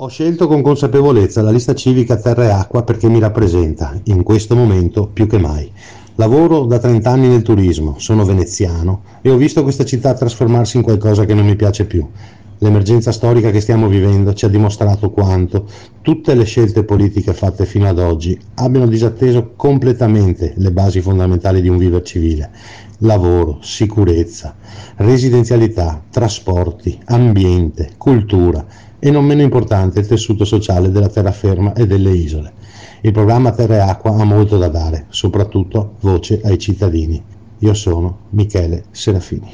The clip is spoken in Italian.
Ho scelto con consapevolezza la lista civica Terra e Acqua perché mi rappresenta, in questo momento più che mai. Lavoro da 30 anni nel turismo, sono veneziano e ho visto questa città trasformarsi in qualcosa che non mi piace più. L'emergenza storica che stiamo vivendo ci ha dimostrato quanto tutte le scelte politiche fatte fino ad oggi abbiano disatteso completamente le basi fondamentali di un vivere civile. Lavoro, sicurezza, residenzialità, trasporti, ambiente, cultura e non meno importante il tessuto sociale della terraferma e delle isole. Il programma Terra e Acqua ha molto da dare, soprattutto voce ai cittadini. Io sono Michele Serafini.